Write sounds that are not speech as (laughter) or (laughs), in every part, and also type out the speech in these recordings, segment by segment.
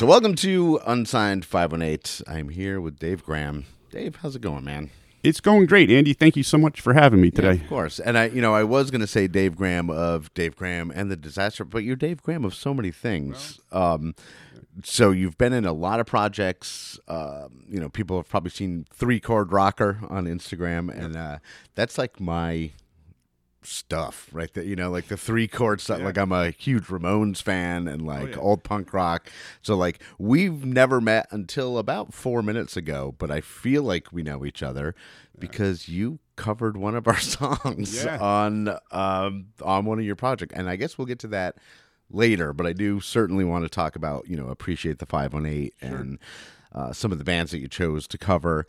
So, welcome to Unsigned 518. I'm here with Dave Graham. Dave, how's it going, man? It's going great, Andy. Thank you so much for having me today. Yeah, of course. And I, you know, I was going to say Dave Graham of Dave Graham and the Disaster, but you're Dave Graham of so many things. um, so you've been in a lot of projects. Um, you know, people have probably seen Three Chord Rocker on Instagram, and uh, that's like my stuff right there you know like the three chord stuff Yeah. like i'm a huge ramones fan and like yeah. old punk rock so like we've never met until about four minutes ago but i feel like we know each other because you covered one of our (laughs) songs Yeah. on um on one of your project and i guess we'll get to that later but i do certainly want to talk about you know appreciate the 518 and uh, some of the bands that you chose to cover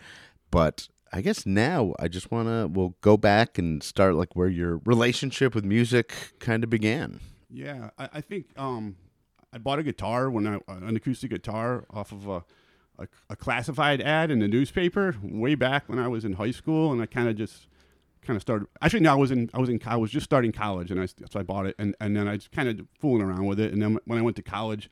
but I guess now I just want to we'll go back and start like where your relationship with music kind of began. Yeah, I, I think um, I bought a guitar when I an acoustic guitar off of a, a, a classified ad in the newspaper way back when I was in high school, and I kind of just kind of started. Actually, no, I was in I was in I was just starting college, and I so I bought it, and and then I just kind of fooling around with it, and then when I went to college,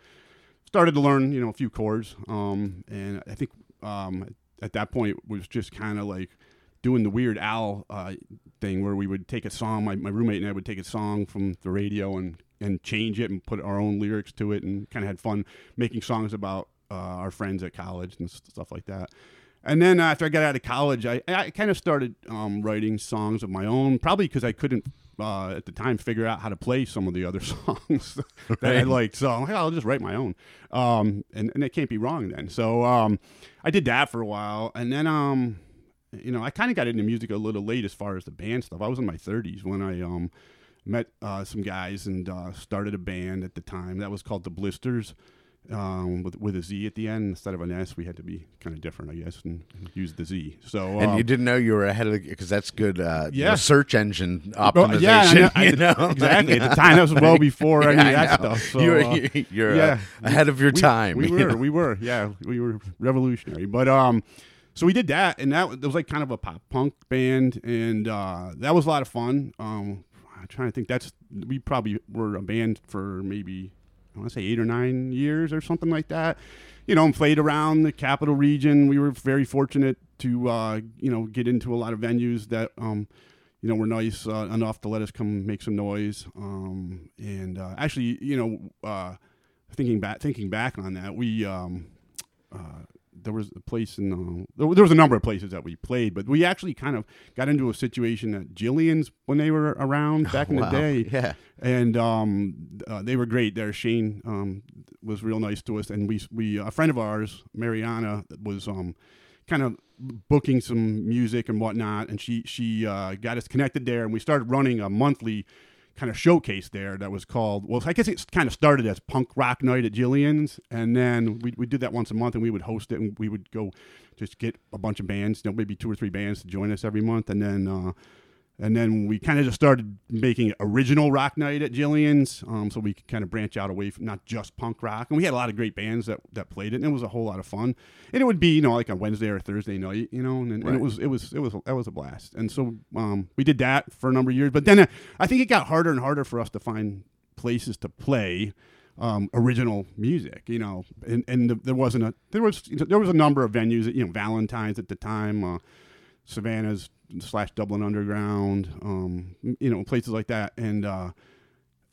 started to learn you know a few chords, um, and I think um, at that point was just kind of like doing the Weird Al uh, thing where we would take a song. My, my roommate and I would take a song from the radio and and change it and put our own lyrics to it, and kind of had fun making songs about uh, our friends at college and stuff like that. And then after I got out of college, I, I kind of started um, writing songs of my own, probably because I couldn't uh, at the time figure out how to play some of the other (laughs) songs that I liked. So I'm like, I'll just write my own, um, and and it can't be wrong then. So um, I did that for a while, and then um, you know, I kind of got into music a little late as far as the band stuff. I was in my 30s when I um, met uh, some guys and uh, started a band at the time that was called the Blisterz. Um, with with a Z at the end instead of an S, we had to be kind of different, I guess, and use the Z. So And um, you didn't know you were ahead of the because that's good. Uh, Yeah. search engine Oh, optimization. yeah, I know, I- (laughs) you know? exactly. At the time, that was well before (laughs) any Yeah, of that stuff. So, (laughs) you're uh, you're, you're, uh, ahead of your we, time. We were, know? we were, yeah, we were revolutionary. But um, so we did that, and that, that was like kind of a pop punk band, and uh, that was a lot of fun. Um, I'm trying to think. That's we probably were a band for maybe I want to say eight or nine years or something like that. You know, and played around the capital region. We were very fortunate to uh, you know get into a lot of venues that um, you know were nice uh, enough to let us come make some noise. Um, and uh, actually, you know, uh, thinking back thinking back on that, we um, uh, there was a place in uh, there, there was a number of places that we played, but we actually kind of got into a situation at Jillian's when they were around (laughs) back in Wow. the day, Yeah. and um, uh, they were great. There, Shane um, was real nice to us, and we we a friend of ours, Mariana, was um, kind of booking some music and whatnot, and she she uh, got us connected there, and we started running a monthly kind of showcase there that was called well I guess it kind of started as punk rock night at Jillian's and then we we did that once a month and we would host it and we would go just get a bunch of bands you know maybe two or three bands to join us every month and then uh and then we kind of just started making original rock night at Jillian's, um, so we could kind of branch out away from not just punk rock. And we had a lot of great bands that, that played it, and it was a whole lot of fun. And it would be, you know, like a Wednesday or Thursday night, you know, and, and Right. it was it was it was that was a blast. And so um, we did that for a number of years. But then uh, I think it got harder and harder for us to find places to play um, original music, you know, and, and there wasn't a there was there was a number of venues, you know, Valentine's at the time. Uh, Savannah's slash Dublin Underground, um, you know, places like that. And uh,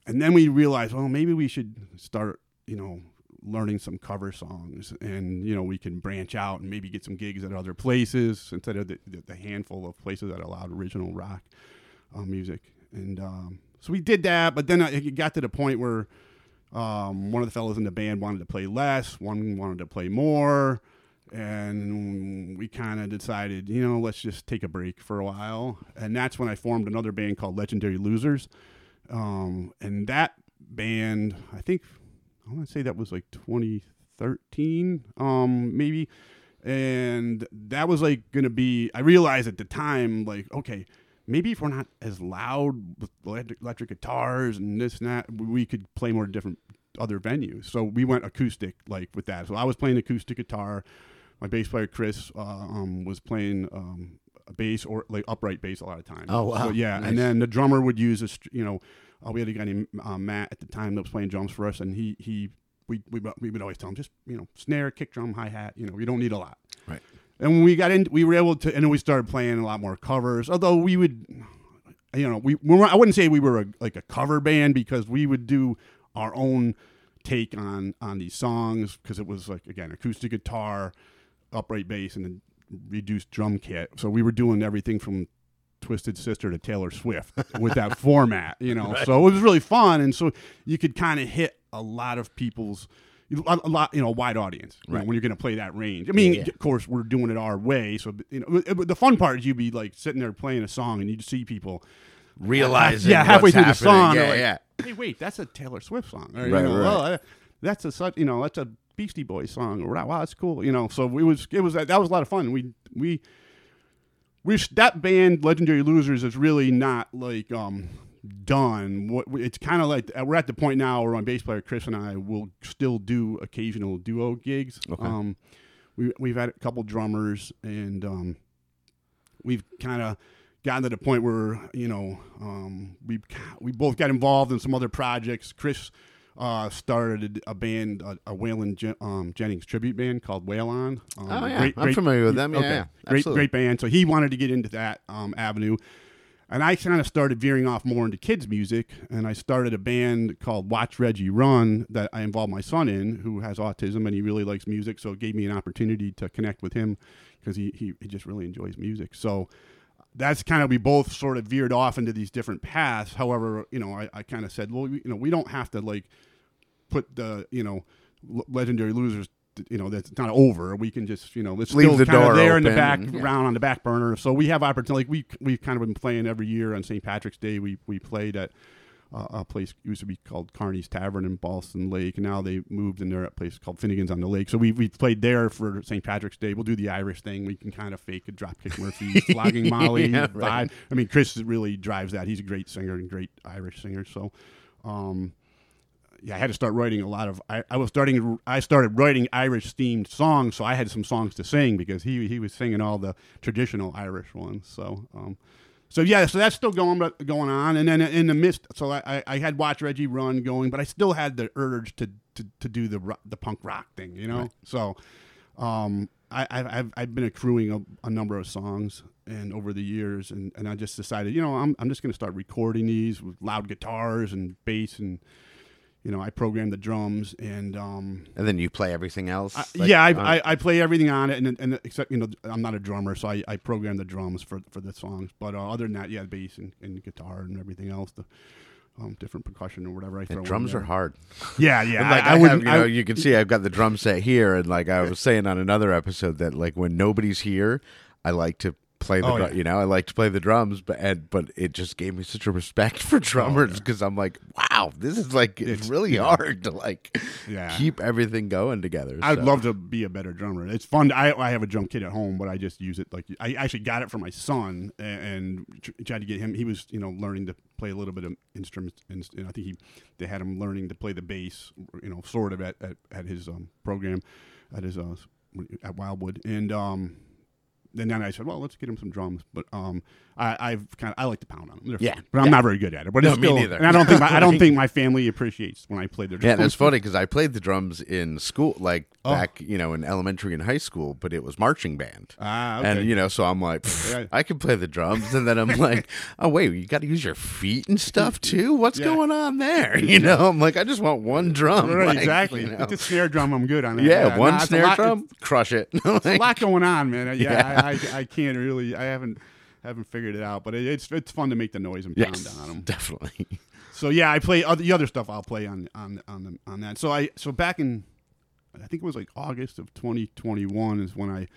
and then we realized, well, maybe we should start, you know, learning some cover songs, and you know, we can branch out and maybe get some gigs at other places instead of the, the, handful of places that allowed original rock uh, music. And um, so we did that, but then it got to the point where um, one of the fellows in the band wanted to play less, one wanted to play more and we kind of decided, you know, let's just take a break for a while. And that's when I formed another band called Legendary Losers. Um, and that band, I think, I want to say that was like 2013, um, maybe. And that was like going to be, I realized at the time, like, okay, maybe if we're not as loud with electric, electric guitars and this and that, we could play more different other venues. So we went acoustic like with that. So I was playing acoustic guitar. My bass player Chris uh, um, was playing um, a bass or like upright bass a lot of times. Oh, wow. So, yeah, Nice. and then the drummer would use a you know uh, we had a guy named uh, Matt at the time that was playing drums for us, and he he we, we we would always tell him just you know snare, kick drum, hi hat. You know, you don't need a lot. Right. And when we got in, we were able to, and then we started playing a lot more covers. Although we would, you know, we, we were, I wouldn't say we were a, like a cover band because we would do our own take on on these songs because it was like again acoustic guitar, upright bass, and then reduced drum kit. So we were doing everything from Twisted Sister to Taylor Swift (laughs) with that format, you know. So it was really fun, and so you could kind of hit a lot of people's a a lot, you know, wide audience you know, Right. when you're going to play that range. I mean, Yeah, yeah. of course, we're doing it our way, so you know, the fun part is you'd be like sitting there playing a song, and you'd see people Realizing yeah, halfway through the song, Yeah, like, yeah. Hey, wait, that's a Taylor Swift song. Or, you Right, know, right. "Well, uh, that's a such, you know, that's a Beastie Boys song. Or, wow, that's cool. You know, so it was, it was that was a lot of fun. We we we that band, Legendary Losers, is really not like um done. What it's kind of like we're at the point now where my bass player Chris and I will still do occasional duo gigs. Okay. Um, we we've had a couple drummers and um, we've kind of gotten to the point where you know um, we we both got involved in some other projects. Chris uh, started a band, a, a Waylon um, Jennings tribute band called Waylon. Um, Oh, yeah. I'm familiar with them. Yeah, yeah. great great band. So he wanted to get into that um, avenue. And I kind of started veering off more into kids' music, and I started a band called Watch Reggie Run that I involved my son in, who has autism and he really likes music. So it gave me an opportunity to connect with him because he, he, he just really enjoys music. So that's kind of we both sort of veered off into these different paths. However, you know, I, I kind of said, well, we, you know, we don't have to like put the you know legendary losers. You know that's not over. We can just you know it's Leave still the kind door of there in the and- yeah. background on the back burner. So we have opportunity. Like we we've kind of been playing every year on St. Patrick's Day. We we played at uh, a place used to be called Carney's Tavern in Ballston Lake. Now they moved and they're at a place called Finnegan's on the Lake. So we we played there for St. Patrick's Day. We'll do the Irish thing. We can kind of fake a dropkick Murphy, (laughs) flogging Molly Yeah, vibe. right. I mean, Chris really drives that. He's a great singer and great Irish singer. So. Um, yeah, I had to start writing a lot of. I, I was starting. I started writing Irish themed songs, so I had some songs to sing because he he was singing all the traditional Irish ones. So, um, so yeah, so that's still going going on. And then in the midst, so I, I, had Watch Reggie Run going, but I still had the urge to to, to do the the punk rock thing, you know. Right. So, um, I, I've, I've I've been accruing a, a number of songs and over the years, and, and I just decided, you know, I'm I'm just going to start recording these with loud guitars and bass and. You know, I program the drums and um, And then you play everything else. I, Like, yeah, I, I, I play everything on it, and, and except you know I'm not a drummer, so I, I program the drums for for the songs. But uh, other than that, yeah, bass and, and guitar and everything else, the um, different percussion or whatever I throw. and drums are hard. Yeah, yeah. And, like I, I, have, wouldn't. you I- know, you can see I've got the drum set here, and like I was saying on another episode that like when nobody's here, I like to play the, Oh, yeah. you know, I like to play the drums, but and but it just gave me such a respect for drummers Oh, yeah. because I'm like, wow, this is like it's, It's- really yeah. hard to like Yeah. keep everything going together. I'd so. love to be a better drummer. It's fun. I, I have a drum kit at home, but I just use it like I actually got it for my son and tr- tried to get him. He was you know learning to play a little bit of instruments, and and I think he they had him learning to play the bass, you know, sort of at at, at his um, program, at his uh, at Wildwood, and um. And then I said, "Well, let's get him some drums." But um, I, I've kind of I like to pound on them. They're Yeah, fun. but I'm yeah. not very good at it. But No, it's me still, neither. And I don't think my, I don't (laughs) think my family appreciates when I play their drums. Yeah, and it's funny because I played the drums in school, like Oh. back, you know, in elementary and high school, but it was marching band. Ah, okay. And you know, so I'm like, Yeah. I can play the drums, and then I'm (laughs) like, oh wait, you got to use your feet and stuff too. What's Yeah. going on there? (laughs) You know, I'm like, I just want one drum. Right, like, exactly. you know. With the snare drum, I'm good on that. yeah, one a snare lot- drum, crush it. It's a lot going on, man. Yeah, Yeah. I, I, I can't really. I haven't haven't figured it out, but it, it's it's fun to make the noise and pound yes, on them. definitely. (laughs) So yeah, I play other, the other stuff. I'll play on on on the, on that. So I so back in I think it was like August of 2021 is when I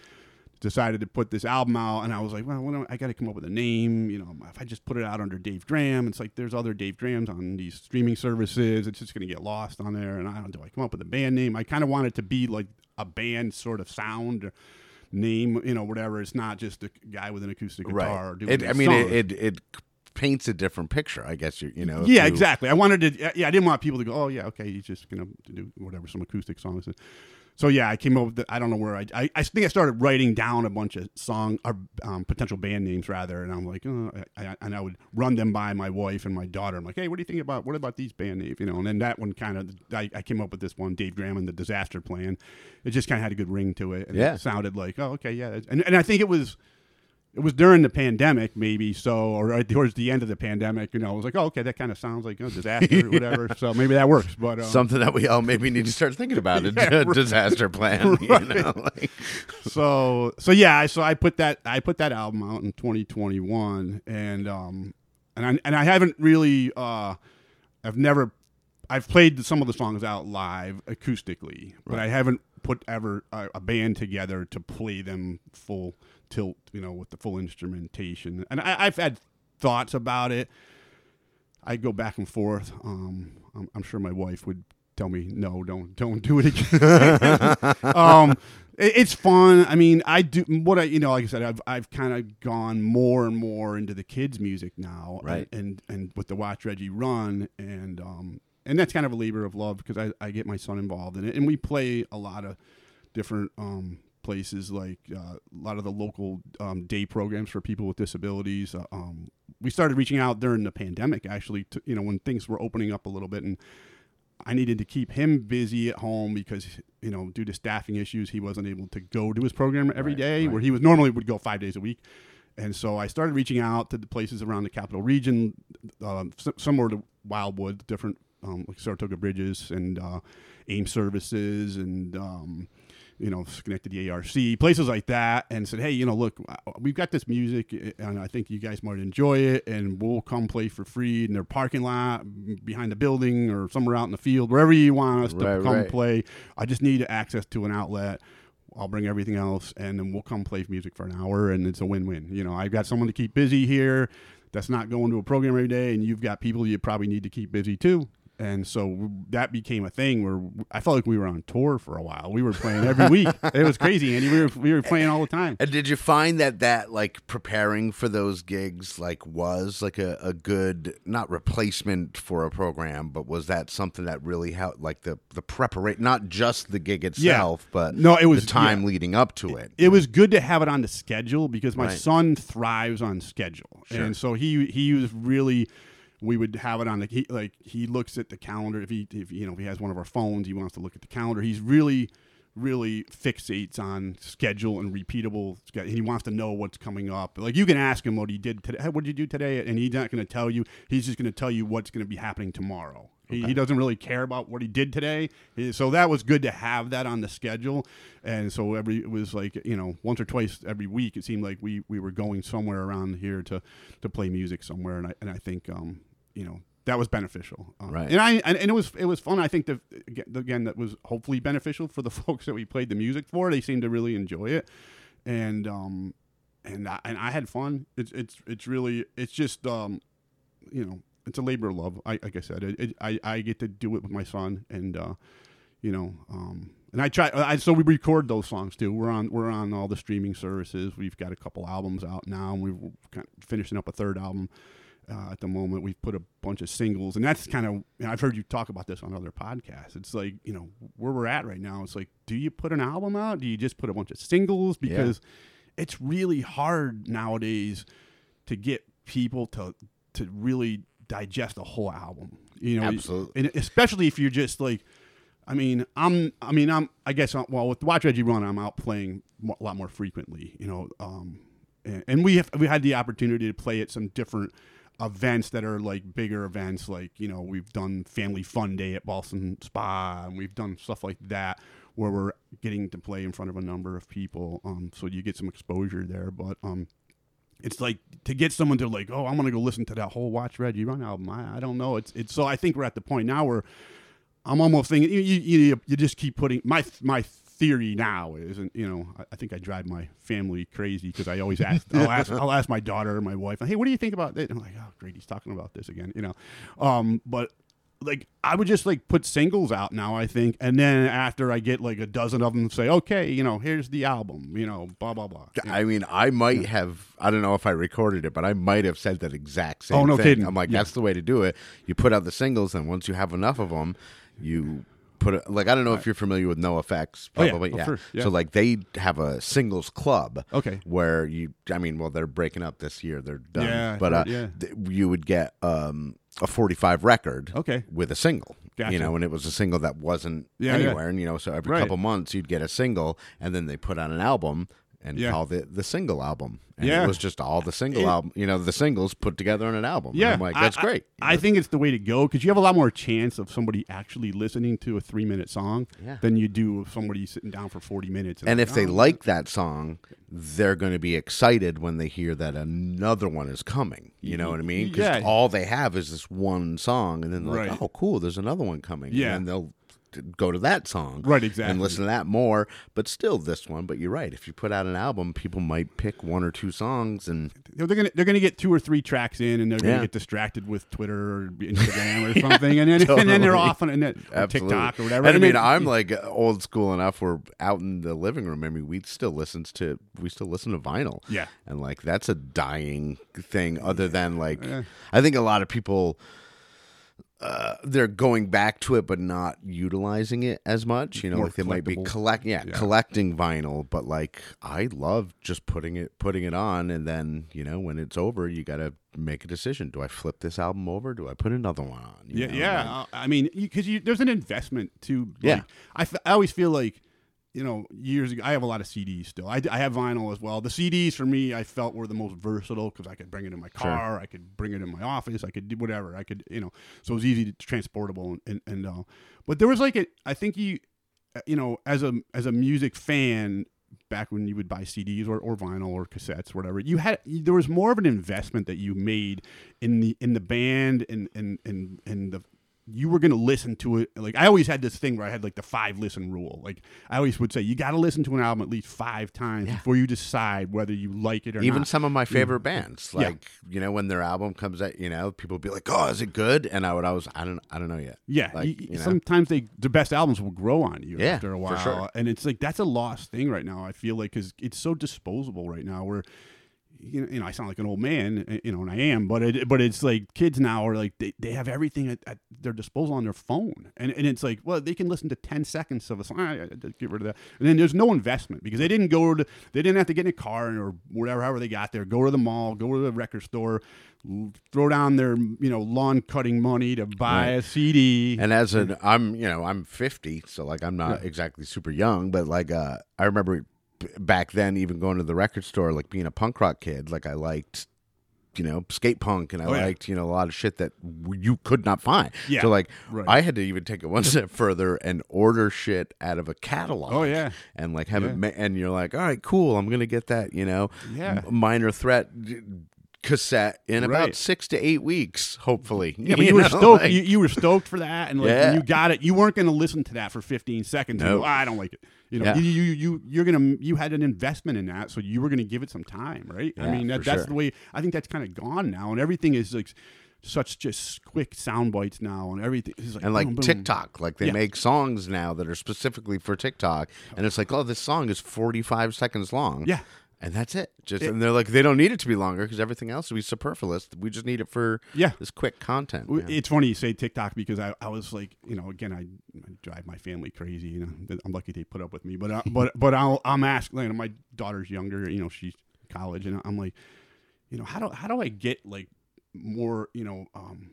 decided to put this album out, and I was like, well, I, I got to come up with a name. You know, if I just put it out under Dave Graham, it's like there's other Dave Grahams on these streaming services. It's just going to get lost on there. And I don't. Do I come up with a band name? I kind of want it to be like a band sort of sound. Or, Name, you know, whatever. It's not just a guy with an acoustic guitar. Or doing It, I mean, it, it it paints a different picture. I guess you you know. Yeah, you- exactly. I wanted to. Yeah, I didn't want people to go. Oh, yeah, okay, he's just gonna do whatever some acoustic songs. So yeah, I came up with. The, I don't know where I, I. I think I started writing down a bunch of song or um, potential band names rather, and I'm like, oh, I, I, and I would run them by my wife and my daughter. I'm like, hey, what do you think about what about these band names? You know, and then that one kind of I, I came up with this one, Dave Graham and the Disaster Plan. It just kind of had a good ring to it. And Yeah. it sounded like, oh, okay, yeah, and and I think it was it was during the pandemic, maybe so, or right towards the end of the pandemic. You know, I was like, oh, okay, that kind of sounds like a (laughs) disaster, or whatever. So maybe that works. But uh, Something that we all maybe need to start thinking about a (laughs) Yeah, right. disaster plan. (laughs) You know, like, so so yeah, so I put that I put that album out in 2021, and um and I and I haven't really uh I've never I've played some of the songs out live acoustically, but I haven't put ever a, a band together to play them full tilt, you know, with the full instrumentation. And I, I've had thoughts about it. I go back and forth. Um, I'm, I'm sure my wife would tell me, no, don't, don't do it again. (laughs) um, it- it's fun. I mean, I do what I, you know, like I said, I've, I've kind of gone more and more into the kids' music now, Right. And, and, and with the Watch Reggie Run, and um, and that's kind of a labor of love because I, I get my son involved in it, and we play a lot of different um, places like uh, a lot of the local um, day programs for people with disabilities. Uh, um, we started reaching out during the pandemic, actually, to, you know, when things were opening up a little bit, and I needed to keep him busy at home because, you know, due to staffing issues, he wasn't able to go to his program every Right, day, right. where he was normally would go five days a week. And so I started reaching out to the places around the capital region, um, s- somewhere to Wildwood, different um, like Saratoga Bridges and uh, AIM Services and um, you know Schenectady ARC, places like that, and said, hey, you know, look, we've got this music, and I think you guys might enjoy it, and we'll come play for free in their parking lot, behind the building, or somewhere out in the field, wherever you want us to come right. play. I just need access to an outlet. I'll bring everything else, and then we'll come play music for an hour, and it's a win-win. You know, I've got someone to keep busy here that's not going to a program every day, and you've got people you probably need to keep busy too. And so that became a thing where I felt like we were on tour for a while. We were playing every week. (laughs) It was crazy, Andy. We were we were playing all the time. and did you find that that like preparing for those gigs like was like a, a good not replacement for a program, but was that something that really helped like the the preparation, not just the gig itself, but No, it was the time leading up to it. it was good to have it on the schedule because my Right. son thrives on schedule, Sure. and so he he was really. We would have it on the he, like he looks at the calendar. If he if you know if he has one of our phones he wants to look at the calendar. He's really really fixates on schedule and repeatable sch- he wants to know what's coming up. Like you can ask him what he did today hey, what did you do today? And he's not going to tell you he's just going to tell you what's going to be happening tomorrow. He, he doesn't really care about what he did today. So that was good to have that on the schedule. And so every it was like you know once or twice every week it seemed like we we were going somewhere around here to to play music somewhere. And I and I think um you know that was beneficial. Um, Right. and I and, and it was it was fun. I think that again, again that was hopefully beneficial for the (laughs) folks that we played the music for. They seemed to really enjoy it. And um and I, and I had fun. It's it's it's really it's just um you know it's a labor of love I like I said. It, it, I I get to do it with my son and uh you know um and I try I so we record those songs too. We're on we're on all the streaming services. We've got a couple albums out now and we're kind of finishing up a third album uh, at the moment we've put a bunch of singles and that's kind of i've heard you talk about this on other podcasts it's like you know where we're at right now it's like do you put an album out do you just put a bunch of singles because it's really hard nowadays to get people to to really digest a whole album you know Absolutely. and especially if you're just like I mean, I'm. I mean, I'm. I guess. uh, Well, with Watch Reggie Run, I'm out playing a lot more frequently. You know, um, and, and we have we had the opportunity to play at some different events that are like bigger events. Like you know, we've done Family Fun Day at Ballston Spa, and we've done stuff like that where we're getting to play in front of a number of people. Um, so you get some exposure there, but um, it's like to get someone to like, oh, I'm gonna go listen to that whole Watch Reggie Run album. I, I don't know. It's it's so I think we're at the point now where I'm almost thinking you you, you, you just keep putting my my theory now is and you know I, I think I drive my family crazy because I always ask I'll ask I'll ask my daughter or my wife hey what do you think about this I'm like oh great he's talking about this again you know um but like I would just like put singles out now I think and then after I get like a dozen of them say okay you know here's the album you know blah blah blah I mean, I might have. I don't know if I recorded it, but I might have said that exact same. Oh, no thing. kidding. I'm like, Yeah. that's the way to do it. You put out the singles, and once you have enough of them, you put it like I don't know if you're familiar with NOFX, Oh, yeah. probably yeah. sure. Yeah. So like they have a singles club. Okay. Where you, I mean, well, they're breaking up this year. They're done. Yeah, but uh, yeah. th- you would get um, a 45 record. Okay. With a single. Gotcha. You know, and it was a single that wasn't Yeah, anywhere, and you know, so every Right. couple months you'd get a single, and then they put out an album and Yeah. called it the single album. And Yeah. it was just all the single It- album, you know, the singles put together on an album. And Yeah, I'm like, that's I- great. I, think it's the way to go because you have a lot more chance of somebody actually listening to a three minute song Yeah. than you do of somebody sitting down for forty minutes. And if they oh, like that song, they're going to be excited when they hear that another one is coming. You know what I mean? Because Yeah. all they have is this one song, and then they're Right. like, "Oh, cool, there's another one coming." Yeah. and they'll go to that song, Right, exactly. and listen to that more. But still, this one. But you're right. If you put out an album, people might pick one or two songs, and they're gonna they're gonna get two or three tracks in, and they're gonna get distracted with Twitter or (laughs) Instagram or something, and then and then they're off on and then, or Absolutely. TikTok or whatever. And I mean, I'm like old school enough. We're out in the living room. I mean, we still listens to we still listen to vinyl. Yeah. and like that's a dying thing. Other than like, Yeah. I think a lot of people. Uh, they're going back to it, but not utilizing it as much. You know, More like they might be collect, yeah, Yeah. collecting vinyl. But like, I love just putting it, putting it on, and then you know, when it's over, you got to make a decision. Do I flip this album over? Do I put another one on? You Yeah, know, yeah. and- uh, I mean, because you, there's an investment to. Yeah. Like, I, f- I always feel like, you know, years ago, I have a lot of CDs still. I, I have vinyl as well. The CDs for me, I felt were the most versatile because I could bring it in my Sure. car, I could bring it in my office, I could do whatever. I could, you know, so it was easy to transportable and and, and uh, but there was like a, I think you, uh, you know, as a as a music fan. Back when you would buy CDs or, or vinyl or cassettes, whatever, you had there was more of an investment that you made in the in the band and and and and the you were going to listen to it like i always had this thing where i had like the five listen rule like i always would say you got to listen to an album at least five times before you decide whether you like it or not. even not some of my mm. favorite bands Yeah. like you know when their album comes out you know people would be like oh is it good and i would always i don't i don't know yet yeah like, you- you know. sometimes they the best albums will grow on you Yeah, after a while sure. and it's like that's a lost thing right now i feel like because it's so disposable right now where you know, you know, I sound like an old man, eh, you know, and I am, but it, but it's like kids now are like they, they have everything at, at their disposal on their phone, and and it's like well they can listen to ten seconds of a song, ah, get rid of that, and then there's no investment because they didn't go to they didn't have to get in a car or whatever however they got there, go to the mall, go to the record store, throw down their you know lawn cutting money to buy a CD, and as an i'm you know i'm 50 so like i'm not exactly super young but like uh i remember back then even going to the record store like being a punk rock kid like i liked you know skate punk and i Oh, yeah. liked you know a lot of shit that w- you could not find Yeah, so like right. i had to even take it one (laughs) step further and order shit out of a catalog Oh, yeah. and like have Yeah. it ma- and you're like all right cool i'm gonna get that you know Yeah. Minor threat cassette in about six to eight weeks hopefully Yeah, (laughs) you were know, stoked. like- you, you were stoked for that, and like Yeah. you got it, you weren't going to listen to that for 15 seconds. And No. go, "Ah, I don't like it. You know, Yeah. you, you you you're gonna you had an investment in that, so you were gonna give it some time, right? I mean, that, that's sure. the way. I think that's kind of gone now, and everything is like such just quick sound bites now, and everything is like and like boom, boom. TikTok, like they Yeah. make songs now that are specifically for TikTok, and it's like, oh, this song is forty five seconds long, Yeah. And that's it. Just and they're like, they don't need it to be longer because everything else will be superfluous. We just need it for Yeah. this quick content. Yeah. It's funny you say TikTok because I, I was like, you know, again, I, I drive my family crazy. You know, I'm lucky they put up with me, but uh, but but I'll, I'm asking. You know, my daughter's younger. You know, she's college, and I'm like, you know, how do how do I get like more, you know, um,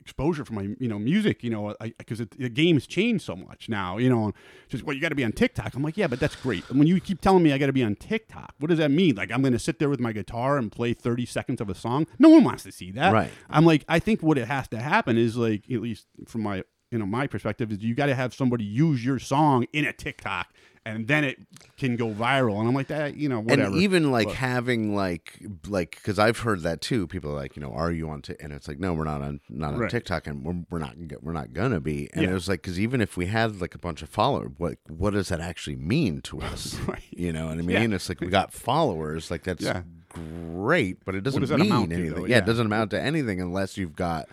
exposure for my you know music you know because the game has changed so much now you know just well you got to be on tiktok. I'm like yeah but that's great. And when you keep telling me i got to be on tiktok what does that mean? Like i'm going to sit there with my guitar and play 30 seconds of a song? No one wants to see that. Right. i'm like i think what it has to happen is like at least from my you know my perspective is you got to have somebody use your song in a tiktok and then it can go viral and i'm like that you know whatever And even like But- having like like because I've heard that too. People are like, you know, are you on? Tik and it's like, no, we're not on not on Right. TikTok, and we're, we're not we're not gonna be. And Yeah. it was like because even if we had like a bunch of followers, what what does that actually mean to (laughs) us? Right. You know what I Yeah. mean? It's like we got followers, like that's Yeah. great, but it doesn't does mean amount to, anything. Yeah, Yeah. it doesn't amount to anything unless you've got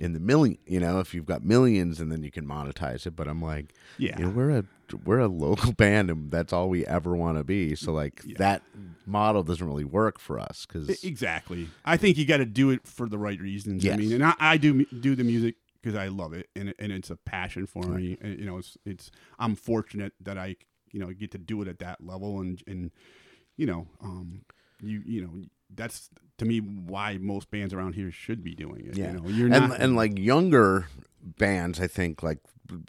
in the million. You know, if you've got millions, and then you can monetize it. But I'm like, Yeah. you know, we're a we're a local (laughs) band, and that's all we ever want to be. So like that model doesn't really work for us because Exactly. I think you got to do it for the right reasons. I mean, and I, I do do the music because I love it and and it's a passion for me. And, you know, it's it's I'm fortunate that I you know get to do it at that level and and you know um you you know that's to me why most bands around here should be doing it. Yeah. You know, you're and not and like younger bands, I think like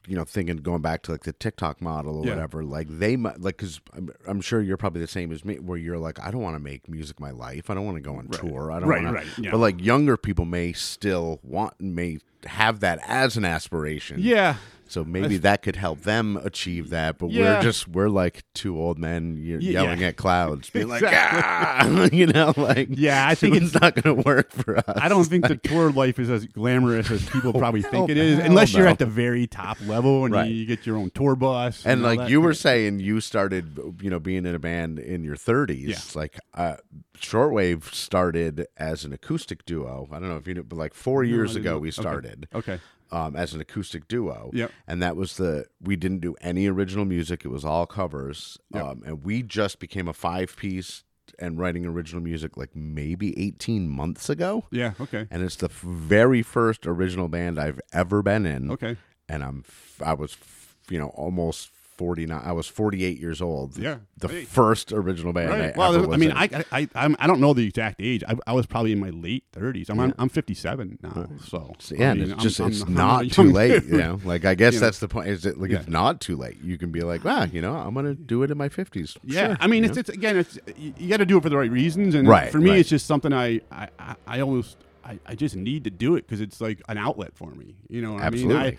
you know thinking going back to like the TikTok model or Yeah. whatever, like they might like because I'm, I'm sure you're probably the same as me, where you're like I don't want to make music my life, I don't want to go on tour, I don't Right, wanna, right, yeah. But like younger people may still want may have that as an aspiration, yeah. So (laughs) maybe that could help them achieve that, but Yeah. we're just we're like two old men Yeah. yelling at clouds, being like, ah! (laughs) you know, like Yeah, I think it's not going to work for us. I don't think the tour life is as glamorous as people (laughs) probably hell- think it is, unless you're at the very top level and Right. you, you get your own tour bus. and all like you were saying, you started, you know, being in a band in your 30s. Yeah. Like, uh, Shortwave started as an acoustic duo. I don't know if you know, but like four years didn't ago, we Okay. started Okay. Um, as an acoustic duo. Yep. And that was the, we didn't do any original music. It was all covers. Yep. Um, and we just became a five piece and writing original music like maybe 18 months ago. Yeah. Okay. And it's the f- very first original band I've ever been in. Okay. and I'm f- I was f- you know almost 49 I was 48 years old Yeah. the Hey. first original band Right. I Well, I mean, in. I, I, I, I'm, I don't know the exact age. I, I was probably in my late 30s. I'm, I'm, I'm 57 now. So, yeah, I mean, it's just I'm- it's I'm- not too late dude. you know like I (laughs) guess You know. that's the point is it like it's not too late you can be like wow you know I'm gonna do it in my 50s Yeah, Sure, I mean, you it's, know? it's again, it's you, got to do it for the right reasons, and Right, for me, right. it's just something I I, I, I almost I, I just need to do it because it's like an outlet for me. You know, what absolutely I mean, I,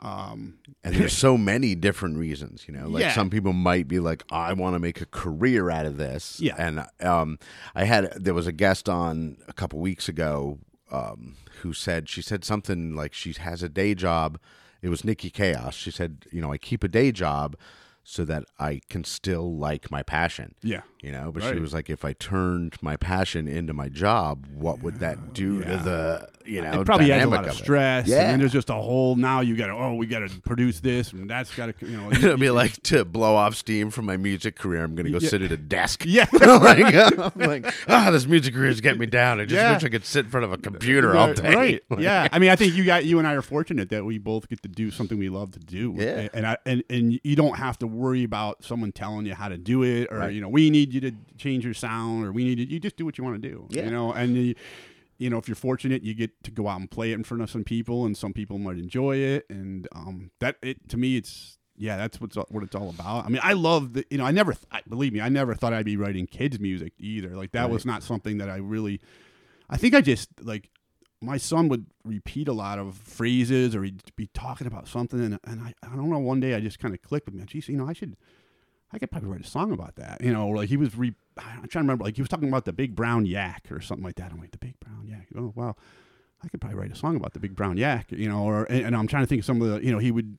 um, and there's so many different reasons you know like Yeah. some people might be like I want to make a career out of this. Yeah. and um I had there was a guest on a couple weeks ago um who said she said something like she has a day job. It was Nikki Chaos. She said you know I keep a day job so that I can still like my passion. Yeah, you know but she was like if I turned my passion into my job what would that do to the you know it probably adds a lot of it? stress. Yeah. and then there's just a whole now you got to oh we got to produce this and that's got to you know (laughs) It'll be like to blow off steam from my music career. I'm gonna go Yeah. sit at a desk. (laughs) Yeah. (laughs) like, I'm like, ah, this music career is getting me down. I just Yeah. wish I could sit in front of a computer all Right, day. Right. Like, yeah. I mean, I think you got you and I are fortunate that we both get to do something we love to do. Yeah. And I and, and you don't have to worry about someone telling you how to do it or Right. you know we need you to change your sound or we need to, you just do what you want to do. Yeah. You know, and you, you know if you're fortunate, you get to go out and play it in front of some people, and some people might enjoy it. And um, that it to me, it's yeah, that's what's what it's all about. I mean, I love the you know I never th- believe me, I never thought I'd be writing kids music either. Like that was not something that I really. I think I just like my son would repeat a lot of phrases or he'd be talking about something and, and I, I don't know one day I just kind of clicked with me geez you know I should I could probably write a song about that you know like he was re, I'm trying to remember like he was talking about the big brown yak or something like that I'm like the big brown yak oh wow I could probably write a song about the big brown yak you know or and, and I'm trying to think of some of the you know he would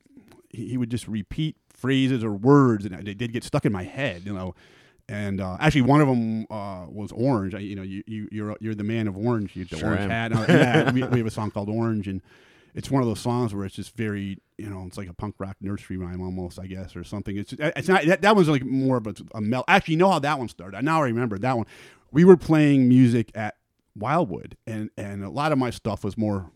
he, would just repeat phrases or words and they did get stuck in my head you know and uh, actually, one of them uh, was Orange. I, you know, you, you you're you're the man of Orange. You the Sure orange am. hat. Uh, yeah, we, we have a (laughs) song called Orange, and it's one of those songs where it's just very, you know, it's like a punk rock nursery rhyme almost, I guess, or something. It's it's not that, that one's like more of a, a mel. Actually, you know how that one started. I Now remember that one. We were playing music at Wildwood, and and a lot of my stuff was more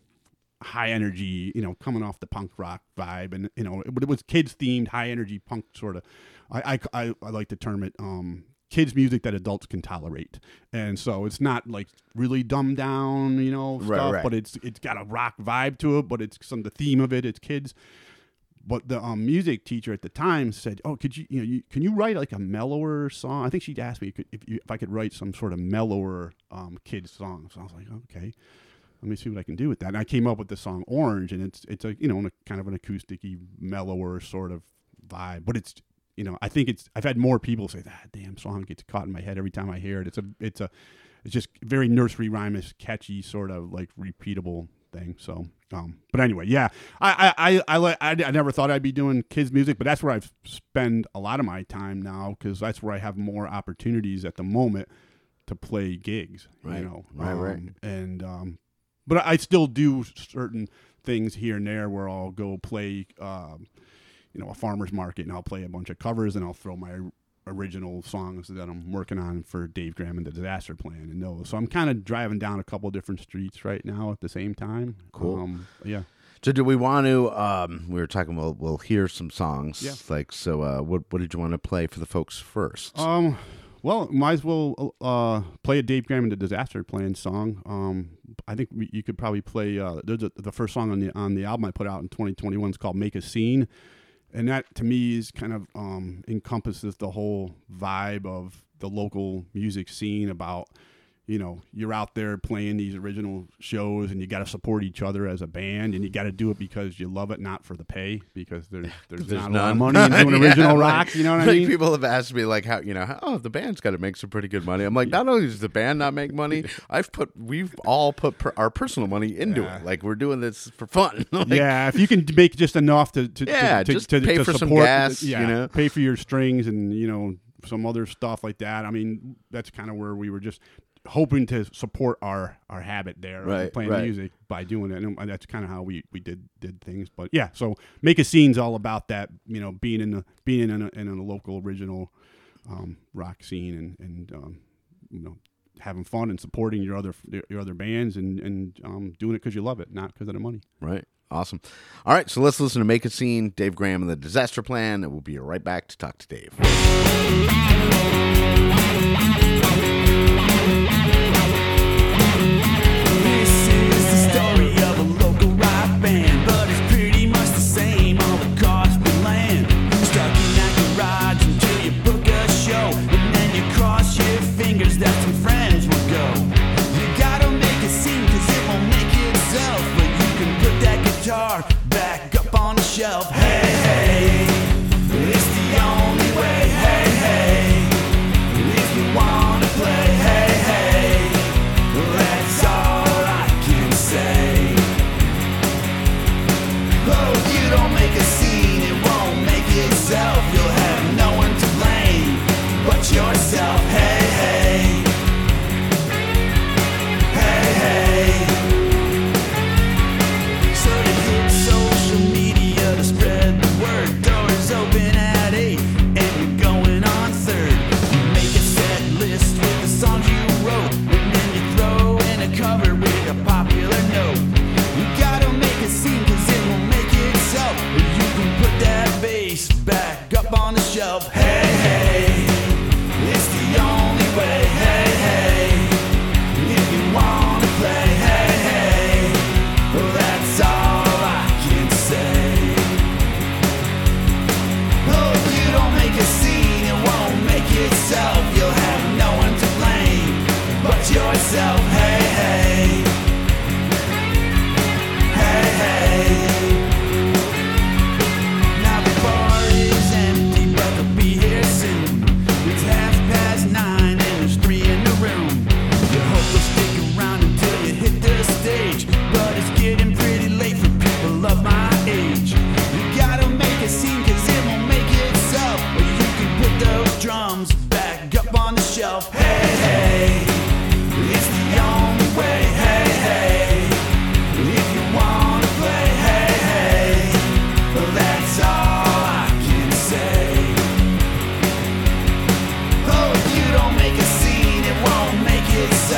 high energy, you know, coming off the punk rock vibe, and you know, but it was kids themed, high energy punk sort of. I, I, I, I like to term it um, kids music that adults can tolerate, and so it's not like really dumbed down, you know, Right, stuff, right. but it's it's got a rock vibe to it, but it's some the theme of it, it's kids. But the um, music teacher at the time said, "Oh, could you, you know, you, can you write like a mellower song?" I think she'd asked me if, you, if I could write some sort of mellower um, kids song. So I was like, "Okay." let me see what I can do with that. And I came up with the song Orange, and it's it's a you know a, kind of an acousticy, mellower sort of vibe. But it's you know I think it's I've had more people say that damn song gets caught in my head every time I hear it. It's a it's a it's just very nursery rhymish, catchy sort of like repeatable thing. So, um, but anyway, yeah, I I I I, I, I never thought I'd be doing kids music, but that's where I've spend a lot of my time now because that's where I have more opportunities at the moment to play gigs. Right. You know, Right, right. Um, and um, but I still do certain things here and there where I'll go play, um, you know, a farmer's market and I'll play a bunch of covers and I'll throw my original songs that I'm working on for Dave Graham and the Disaster Plan and those. So I'm kind of driving down a couple different streets right now at the same time. Cool. Um, yeah. So do we want to? Um, we were talking. We'll we'll hear some songs. Yeah. Like so. Uh, what what did you want to play for the folks first? Um, well, might as well uh, play a Dave Graham and the Disaster Plan song. Um, I think we, you could probably play uh, there's a, the first song on the on the album I put out in 2021 is called "Make a Scene," and that to me is kind of um, encompasses the whole vibe of the local music scene about you know, you're out there playing these original shows and you got to support each other as a band and you got to do it because you love it, not for the pay, because there's, (laughs) there's, There's not a lot of money in doing (laughs) Yeah, original like- rock. You know what I mean? People have asked me like how you know how, oh the band's got to make some pretty good money. I'm like not only does the band not make money, (laughs) I've put we've all put per, our personal money into Yeah. it. Like we're doing this for fun. Like, yeah, if you can make just enough to, to Yeah, to, just to, pay to for some support, gas, yeah, you know? pay for your strings and you know some other stuff like that. I mean, that's kind of where we were just hoping to support our our habit there, of Right, playing right. music by doing it, and that's kind of how we we did did things. But yeah, so make a scene's all about that, you know, being in the being in a, in a local original um, rock scene and and um, you know having fun and supporting your other your other bands and and um, doing it because you love it, not because of the money. Right. Awesome. All right, so let's listen to Make a Scene, Dave Graham and the Disaster Plan, and we'll be right back to talk to Dave. Won't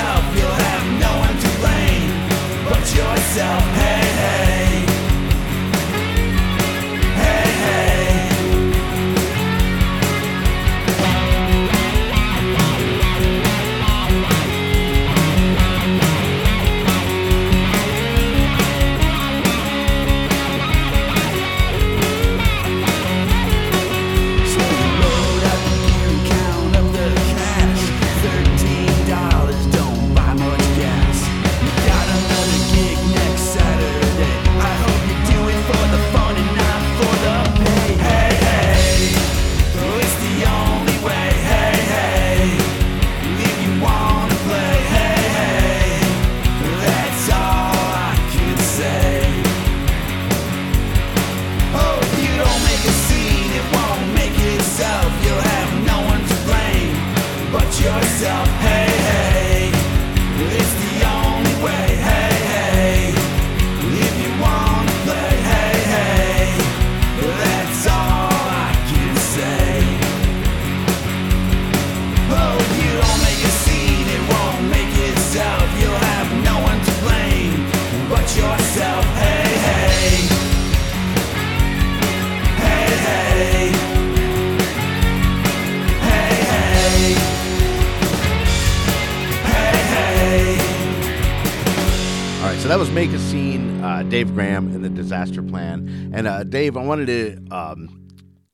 Dave, I wanted to um,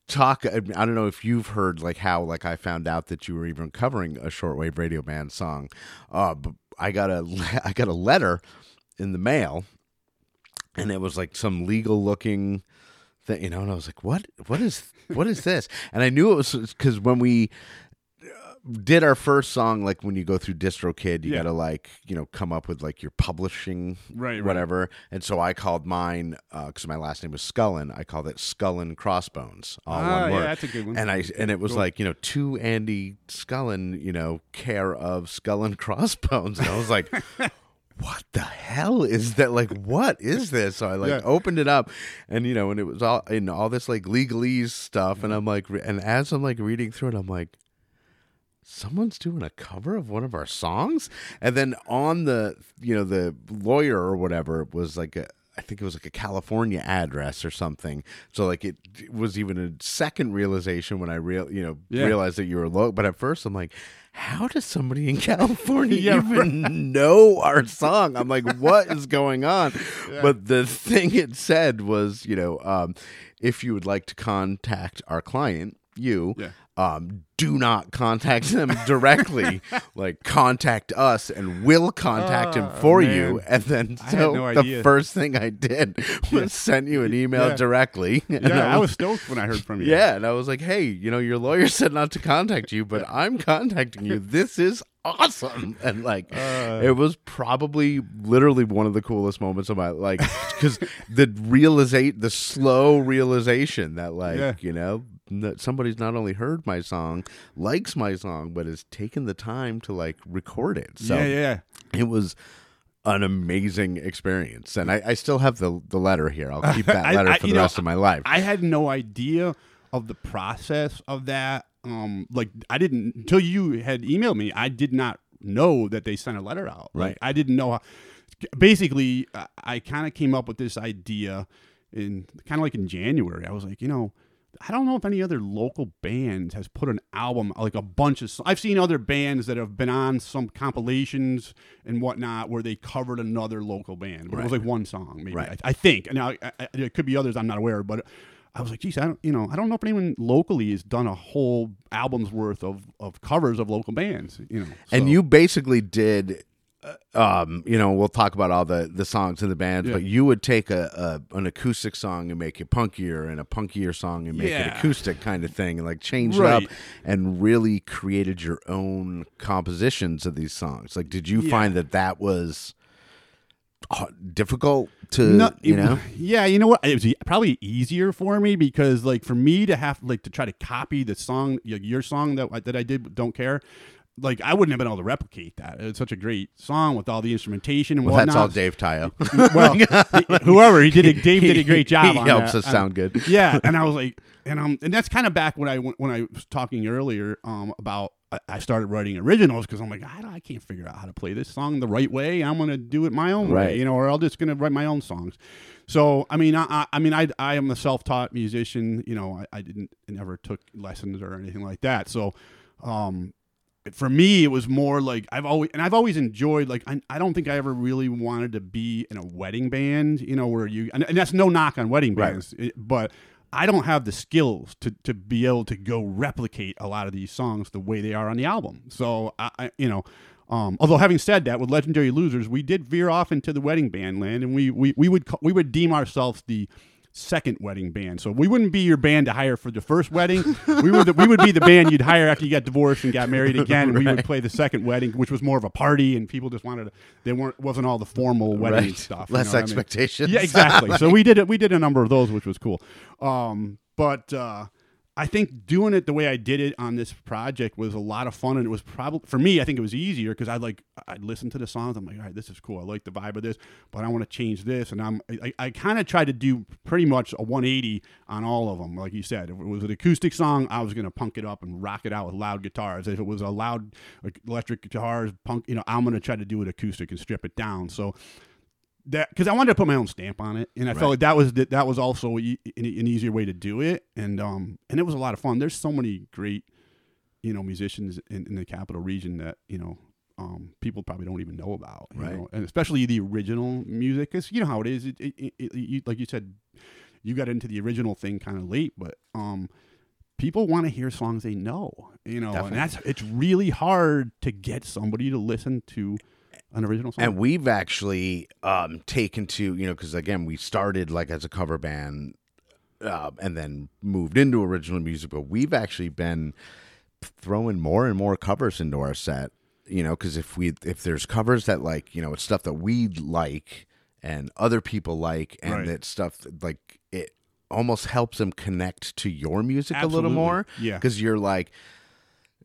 talk. I don't know if you've heard like how like I found out that you were even covering a shortwave radio band song. Uh, I got a (laughs) I got a letter in the mail, and it was like some legal looking thing, you know. And I was like, what What is what is this? And I knew it was because when we did our first song like when you go through DistroKid, you Yeah. gotta like you know come up with like your publishing Right, right. whatever. And so I called mine because my last name was Scullin. I called it Skullin Crossbones, all Ah, one yeah, that's a good one. And I and it was Cool. like you know to Andy Scullin, you know care of Skullin (laughs) Crossbones, and I was like. (laughs) What the hell is that? Like, what is this? So I like Yeah. opened it up, and you know, and it was all in all this like legalese stuff, and I'm like, re- and as I'm like reading through it, I'm like, someone's doing a cover of one of our songs and then on the you know the lawyer or whatever was like a I think it was like a California address or something. So like it, it was even a second realization when I real you know Yeah. realized that you were low. But at first I'm like, how does somebody in (laughs) California (laughs) Yeah, even know our song? I'm like, what is going on? (laughs) But the thing it said was, you know, um, if you would like to contact our client, you Yeah. Um, do not contact (laughs) them directly. (laughs) like contact us, and we'll contact him Oh, for man. you. (laughs) And then so no the idea. first thing I did was send you an email Yeah. directly. And yeah, I was stoked when I heard from you. yeah, and I was like, "Hey, you know, your lawyer said not to contact you, but I'm contacting you. This is awesome!" And like, Uh. it was probably literally one of the coolest moments of my like, because the realizate, the slow realization that like, Yeah. you know, that somebody's not only heard my song, likes my song, but has taken the time to like record it. So yeah, yeah. it was. An amazing experience, and I, I still have the the letter here. I'll keep (laughs) that letter I- for the know, rest of my life. I had no idea of the process of that. Um, like I didn't until you had emailed me. I did not know that they sent a letter out. Like, Right. I didn't know. How, basically, I, I kind of came up with this idea in kind of like in January. I was like, you know. I don't know if any other local bands has put an album like a bunch of. I've seen other bands that have been on some compilations and whatnot where they covered another local band, but it was like one song, maybe. Right. I, I think. Now I, I, it could be others I'm not aware of, but I was like, geez, I don't, you know, I don't know if anyone locally has done a whole album's worth of, of covers of local bands, you know. and you basically did um you know we'll talk about all the the songs in the bands Yeah. but you would take a, a an acoustic song and make it punkier and a punkier song and make it acoustic kind of thing and like change it up and really created your own compositions of these songs like did you Yeah. find that that was uh, difficult to No, you it- know (laughs) yeah, you know what? It was probably easier for me because, like, for me to have like to try to copy the song, your song that that I did, don't care. Like, I wouldn't have been able to replicate that. It's such a great song with all the instrumentation and well whatnot. that's all Dave Tayo (laughs) well, whoever he did, a, Dave did a great (laughs) job. he helps that. us sound good yeah, (laughs) and I was like, and um, and that's kind of back when I when I was talking earlier um about I- started writing originals because I'm like I, don't- I can't figure out how to play this song the right way. I'm gonna do it my own Right. way, you know, or I'm just gonna write my own songs. So I mean, I, I, I mean, I I am a self-taught musician. You know, I, I didn't I never took lessons or anything like that. So, um, for me, it was more like I've always and I've always enjoyed like I, I don't think I ever really wanted to be in a wedding band, you know, where you and, and that's no knock on wedding bands, it- but I don't have the skills to to be able to go replicate a lot of these songs the way they are on the album. So I, I you know. Um, although having said that, with Legendary Losers, we did veer off into the wedding band land, and we we, we would we would deem ourselves the second wedding band. So we wouldn't be your band to hire for the first wedding. we would we would be the band you'd hire after you got divorced and got married again. And we would play the second wedding, which was more of a party, and people just wanted to. They weren't wasn't all the formal wedding right stuff. you less know what I mean? expectations Yeah, exactly. so we (laughs) did it. We did a number of those, which was cool. Um, but uh, I think doing it the way I did it on this project was a lot of fun, and it was probably for me. I think it was easier because I like I listened to the songs. I'm like, all right, this is cool. I like the vibe of this, but I want to change this, and I'm I, I kind of tried to do pretty much a 180 on all of them. Like you said, if it was an acoustic song, I was gonna punk it up and rock it out with loud guitars. If it was a loud electric guitars, punk, you know, I'm gonna try to do it acoustic and strip it down. So that because I wanted to put my own stamp on it, and I Right. felt like that was that was also e- an, an easier way to do it, and um and it was a lot of fun. There's so many great, you know, musicians in, in the capital region that you know, um, people probably don't even know about, you Right. know? and especially the original music, because you know how it is. It, it, it, it- you, like you said, you got into the original thing kind of late, but um, people want to hear songs they know, you know, Definitely. and that's it's really hard to get somebody to listen to an original song. And we've actually um, taken to you know because again we started like as a cover band uh, and then moved into original music, but we've actually been throwing more and more covers into our set. You know, because if we if there's covers that like you know it's stuff that we like and other people like, and Right. that stuff that, like it almost helps them connect to your music a little more. Yeah. because you're like,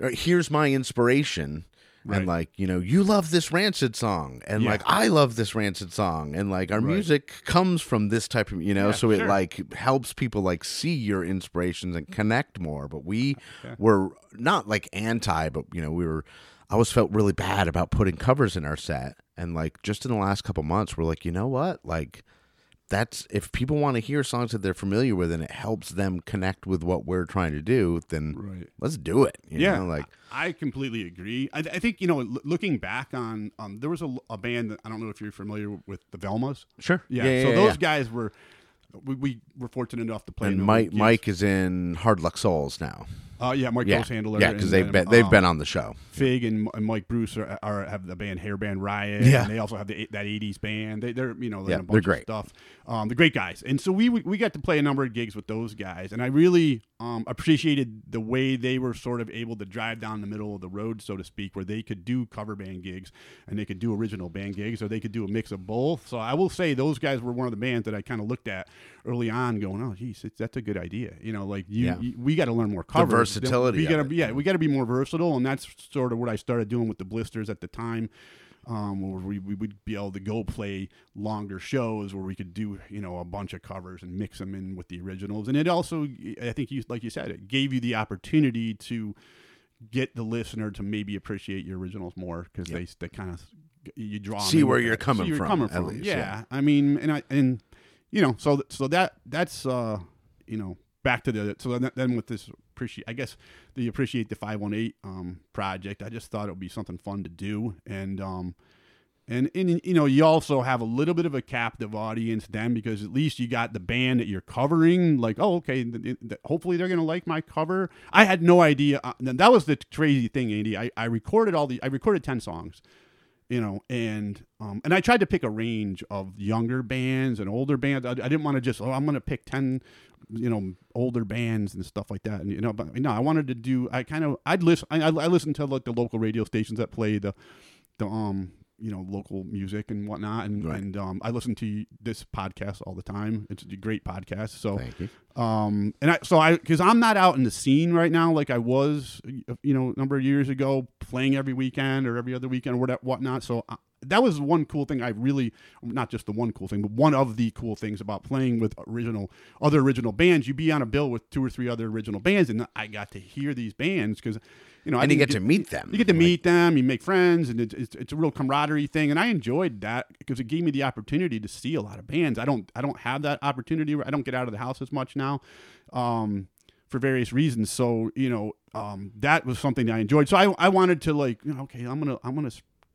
"Uh, here's my inspiration. Right. And like you know, you love this Rancid song, and Yeah. like I love this Rancid song, and like our Right. music comes from this type of you know, Yeah, so it sure. like helps people like see your inspirations and connect more. But we Yeah. were not like anti, but you know, we were. I always felt really bad about putting covers in our set, and like just in the last couple months, we're like, you know what, like that's if people want to hear songs that they're familiar with and it helps them connect with what we're trying to do, then Right. let's do it. you yeah, know, like I completely agree. I, I think you know, l- looking back on, um, there was a, a band that I don't know if you're familiar with the Velmas. sure, Yeah, yeah. so yeah, those yeah. guys were, we, we were fortunate enough to play. and Mike. Mike is in Hard Luck Souls now. Uh, yeah, Mike Yeah, Handler, yeah, because they've been they've been on the show. Fig and, and Mike Bruce are, are have the band Hairband Riot. Yeah. and they also have the that '80s band. They, they're you know they're Yeah, a they're great. of stuff. Um, they're great guys, and so we we we got to play a number of gigs with those guys, and I really um, appreciated the way they were sort of able to drive down the middle of the road, so to speak, where they could do cover band gigs and they could do original band gigs, or they could do a mix of both. So I will say those guys were one of the bands that I kind of looked at early on, going, "Oh, geez, that's a good idea." You know, like you, Yeah. you- we got to learn more covers. versatility We got to yeah, we got to be more versatile, and that's sort of what I started doing with the Blisterz at the time. Um, where we, we would be able to go play longer shows where we could do you know a bunch of covers and mix them in with the originals, and it also I think you like you said it gave you the opportunity to get the listener to maybe appreciate your originals more because they they kind of you draw See where you're coming See where you're from, coming at from. least, yeah. yeah. I mean, and I and you know, so so that that's uh you know back to the so then, with this appreciate I guess the appreciate the five one eight um project. I just thought it would be something fun to do and um. And, and you know you also have a little bit of a captive audience then because at least you got the band that you're covering like oh okay hopefully they're gonna like my cover I had no idea uh, that was the crazy thing Andy I, I recorded all the I recorded 10 songs you know and um and i tried to pick a range of younger bands and older bands i, I didn't want to just oh i'm gonna pick 10 you know older bands and stuff like that. And you know but no i wanted to do i kind of i'd listen i, I listened to like the local radio stations that play the the um you know local music and whatnot. And Right. and um i listen to this podcast all the time. It's a great podcast. So Thank you. um and i so i because i'm not out in the scene right now like i was you know a number of years ago playing every weekend or every other weekend or what whatnot. So that was one cool thing i really not just the one cool thing but one of the cool things about playing with original other original bands You'd be on a bill with two or three other original bands and i got to hear these bands because you know I And you didn't get to meet them. you get to meet them, you make friends, and it's, it's, it's a real camaraderie thing. And I enjoyed that because it gave me the opportunity to see a lot of bands. I don't I don't have that opportunity. I don't get out of the house as much now, um, for various reasons. So you know um, that was something that I enjoyed. So I, I wanted to like you know okay I'm gonna I'm gonna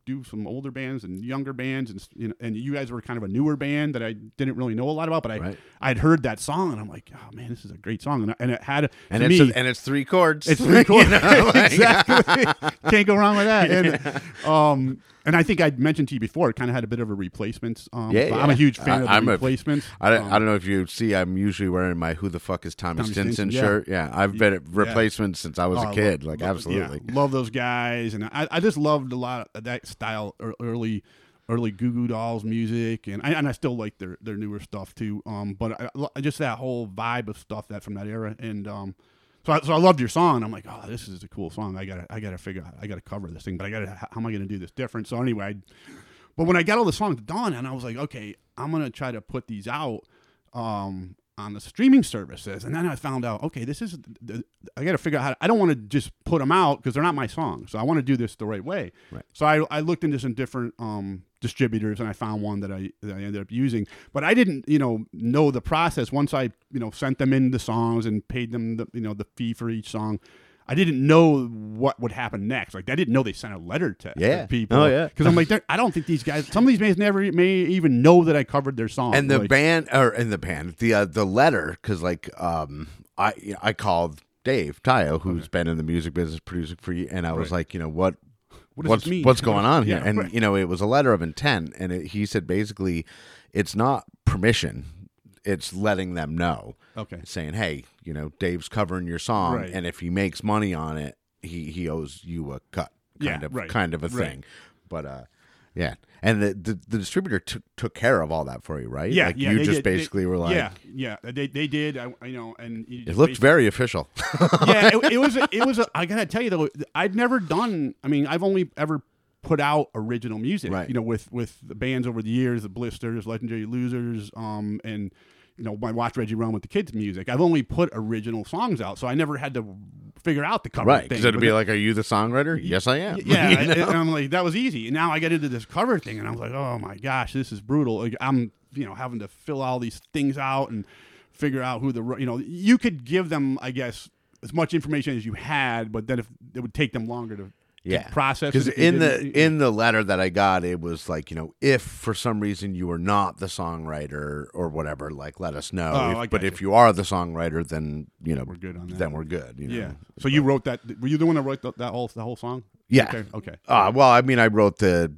do some older bands and younger bands and you know and you guys were kind of a newer band that I didn't really know a lot about, but I Right. I'd heard that song and I'm like oh man this is a great song and, I- and it had and it's me, a, and it's three chords. it's three (laughs) chords. know, (laughs) like- exactly. Can't go wrong with that. And (laughs) um, and I think I mentioned to you before, it kind of had a bit of a replacements. Um, Yeah, I'm a huge fan I- of the I'm replacements. I, Um, I don't know if you see. I'm usually wearing my "Who the fuck is Tommy, Tommy Stinson" Stinson, shirt. Yeah, I've been at replacements since I was Oh, a kid. love- like love- absolutely. yeah, love those guys, and I, I just loved a lot of that style early. Early Goo Goo Dolls music, and I, and I still like their, their newer stuff too. Um, but I, I- just that whole vibe of stuff that from that era, and um, so I, so I loved your song. I'm like, oh, this is a cool song. I gotta I gotta figure out I gotta cover this thing, but I gotta how am I gonna do this different? So anyway, I, but when I got all the songs done, and I was like, okay, I'm gonna try to put these out um, on the streaming services, and then I found out, okay, this is I got to figure out how. To, I don't want to just put them out because they're not my songs, so I want to do this the right way. Right. So I, I looked into some different um, distributors, and I found one that I that I ended up using, but I didn't, you know, know the process. Once I, you know, sent them in the songs and paid them the, you know, the fee for each song. I didn't know what would happen next. Like I didn't know they sent a letter to Yeah. people. Oh, yeah. Because I'm like, I don't think these guys. Some of these bands never may even know that I covered their song. and the Like, band or in the band the uh, the letter because like um I you know, I called Dave Tayo who's been in the music business producing for you and I was Right. like you know what. What does what's mean? what's going on here? Yeah, and right. you know, it was a letter of intent, and it, he said basically, it's not permission; it's letting them know, Okay. saying, "Hey, you know, Dave's covering your song, Right. and if he makes money on it, he he owes you a cut, Yeah, kind of right, kind of a thing." But uh, yeah, and the the, the distributor took took care of all that for you, right? Yeah, like yeah. you just did. They- basically were like, yeah, yeah. They they did. I, you know, and it looked very official. (laughs) yeah, it, it was. A, it was. A, I gotta tell you though, I'd never done. I mean, I've only ever put out original music. Right. You know, with with the bands over the years, the Blisterz, Legendary Losers, um, and you know, my Watch Reggie Run with the Kids music. I've only put original songs out, so I never had to figure out the cover right? Because it'd But be like, "Are you the songwriter?" Yes, I am. yeah, (laughs) You know? and I'm like, that was easy. And now I get into this cover thing, and I was like, oh my gosh, this is brutal. Like I'm, you know, having to fill all these things out and figure out who the, you know, you could give them, I guess, as much information as you had, but then if it would take them longer to yeah process. because in the in the letter that i got it was like you know if for some reason you are not the songwriter or whatever like let us know Oh, If- but gotcha. if you are the songwriter then you know We're good on that. then we're good you know? yeah. So you wrote that? Were you the one that wrote the, that whole the whole song? Yeah. Okay. Okay. uh, well i mean i wrote the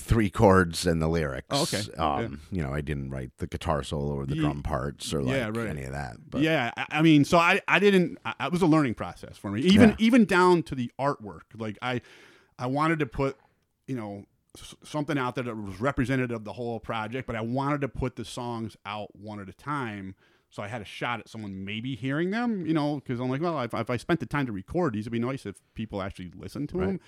three chords and the lyrics Oh, okay. um you know i didn't write the guitar solo or the Ye- drum parts or like Yeah, right. any of that but yeah, I, I mean, so I, I didn't. I, it was a learning process for me, even Yeah. even down to the artwork. Like I, I wanted to put, you know, something out there that was representative of the whole project, but I wanted to put the songs out one at a time. So I had a shot at someone maybe hearing them, you know, because I'm like, well, if, if I spent the time to record these, it'd be nice if people actually listened to Right. them.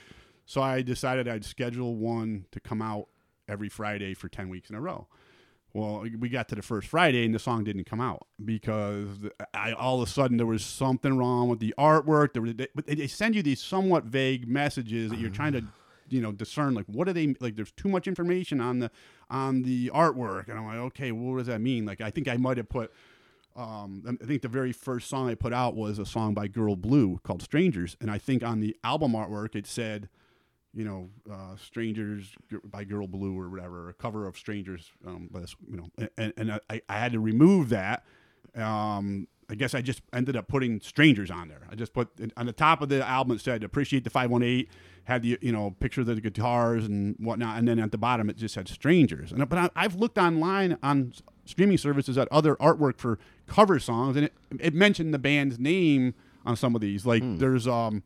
So I decided I'd schedule one to come out every Friday for 10 weeks in a row. Well, we got to the first Friday and the song didn't come out because I, all of a sudden there was something wrong with the artwork. There was, they, they send you these somewhat vague messages that you're trying to, you know, discern. Like, what are they like? There's too much information on the on the artwork, and I'm like, okay, well, what does that mean? Like, I think I might have put. Um, I think the very first song I put out was a song by Girl Blue called "Strangers," and I think on the album artwork it said you know, uh, Strangers by Girl Blue or whatever, a cover of Strangers. Um, this, you know, and, and I, I had to remove that. Um, I guess I just ended up putting Strangers on there. I just put on the top of the album it said "Appreciate the 518," had the you know picture of the guitars and whatnot, and then at the bottom it just said Strangers. And but I, I've looked online on streaming services at other artwork for cover songs, and it, it mentioned the band's name on some of these. Like there's um.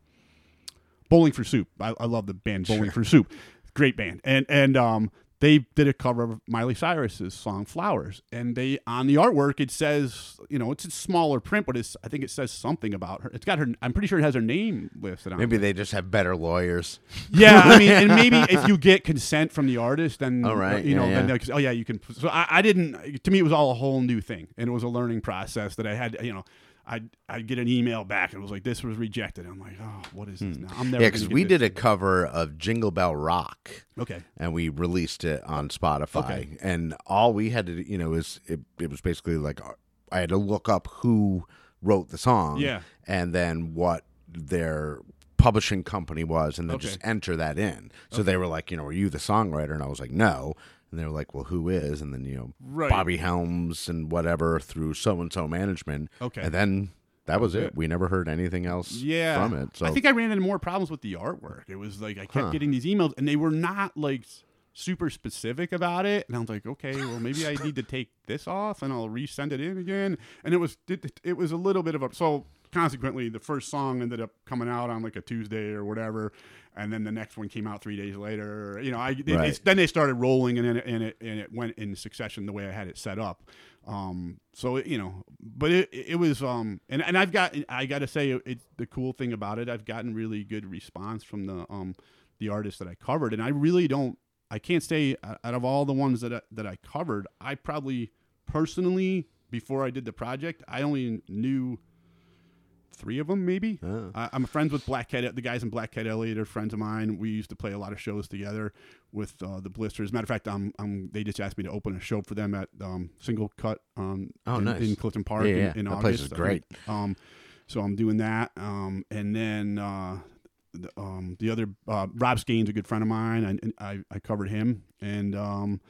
Bowling for Soup. I, I love the band Bowling for Soup. Great band. And and um they did a cover of Miley Cyrus's song Flowers. And they on the artwork it says, you know, it's a smaller print, but it's I think it says something about her. It's got her I'm pretty sure it has her name listed on maybe it. they just have better lawyers Yeah, I mean, (laughs) and maybe if you get consent from the artist, then All right, you know, yeah, yeah. they'll- oh yeah, you can. So I, I didn't. To me, it was all a whole new thing, and it was a learning process that I had. You know, I'd I'd get an email back, and it was like this was rejected. I'm like, oh, what is this now? I'm never. Hmm. yeah because we did a cover of jingle bell rock Okay. and we released it on Spotify. Okay. And all we had to, do, you know, is it, it was basically like uh, I had to look up who wrote the song, Yeah. and then what their publishing company was, and then Okay. just enter that in. So they were like, you know, are you the songwriter? And I was like, no. And they were like, well, who is? And then you know, Right. Bobby Helms and whatever through so and so management. Okay. And then that was it. it. We never heard anything else Yeah. from it. So I think I ran into more problems with the artwork. It was like I kept Huh. getting these emails, and they were not like super specific about it. And I was like, okay, well maybe I need to take this off, and I'll resend it in again. And it was it, it was a little bit of a so. Consequently, the first song ended up coming out on like a Tuesday or whatever, and then the next one came out three days later. You know, I they- Right. they- then they started rolling, and then it, and it and it went in succession the way I had it set up. Um, so it, you know, but it it was um, and and I've got I got to say it's the cool thing about it. I've gotten really good response from the um the artists that I covered, and I really don't. I can't say uh, out of all the ones that I, that I covered, I probably personally before I did the project, I only knew three of them maybe. Oh. I, I'm friends with Black Cat. The guys in Black Cat Elliot are friends of mine. We used to play a lot of shows together with uh, the Blisterz. Matter of fact, um, um, they just asked me to open a show for them at um, Single Cut um, Oh, in, nice. in Clifton Park Yeah, in, yeah. in That August. place is great. Um, So I'm doing that, um, and then uh, the, um, the other uh, Rob Skane's a good friend of mine. I, and I I covered him, and um,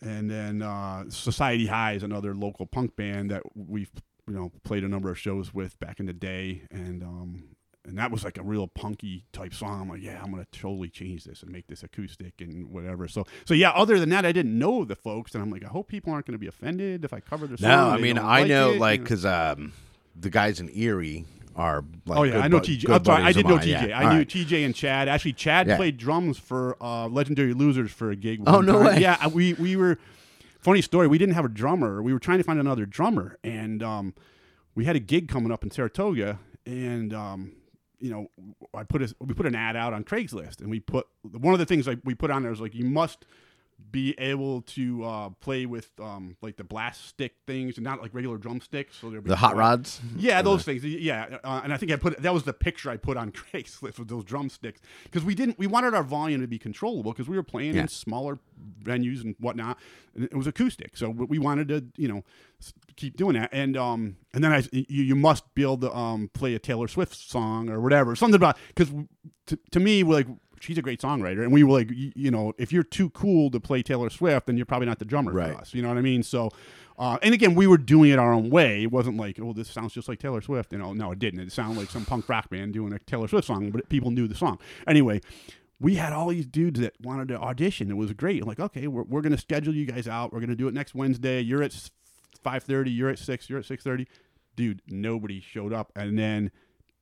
and then uh, Society High is another local punk band that we've you know played a number of shows with back in the day, and um, and that was like a real punky type song. I'm like, yeah, I'm gonna totally change this and make this acoustic and whatever. So so yeah. Other than that, I didn't know the folks, and I'm like, I hope people aren't gonna be offended if I cover their song. No, I mean I like know it, like you know. because um, the guys in E.R.I.E. are like Oh yeah, I know bu- TJ. I'm sorry, I did know TJ. yeah. I All knew right. TJ and Chad. Actually, Chad Yeah. played drums for uh, Legendary Losers for a gig. Oh, no time. way. Yeah, we we were. Funny story. We didn't have a drummer. We were trying to find another drummer, and um, we had a gig coming up in Saratoga, and um, you know, I put a, we put an ad out on Craigslist, and we put one of the things like we put on there was like you must be able to uh, play with um, like the blast stick things and not like regular drumsticks. So there'd The hot rods. yeah, those things. Yeah, uh, and I think I put that was the picture I put on (laughs) Craigslist with those drumsticks because we didn't we wanted our volume to be controllable because we were playing Yeah. in smaller venues and whatnot, and it was acoustic. So we wanted to you know keep doing that, and um and then I you, you must be able to um play a Taylor Swift song or whatever something about because to, to me we're like. She's a great songwriter, and we were like, you, you know, if you're too cool to play Taylor Swift, then you're probably not the drummer Right. for us. You know what I mean? So, uh, and again, we were doing it our own way. It wasn't like, oh, this sounds just like Taylor Swift. You know, no, it didn't. It sounded like some punk rock band doing a Taylor Swift song, but people knew the song. Anyway, we had all these dudes that wanted to audition. It was great. I'm like, okay, we're, we're going to schedule you guys out. We're going to do it next Wednesday. You're at 5.30. You're at 6. You're at 6.30. Dude, nobody showed up. And then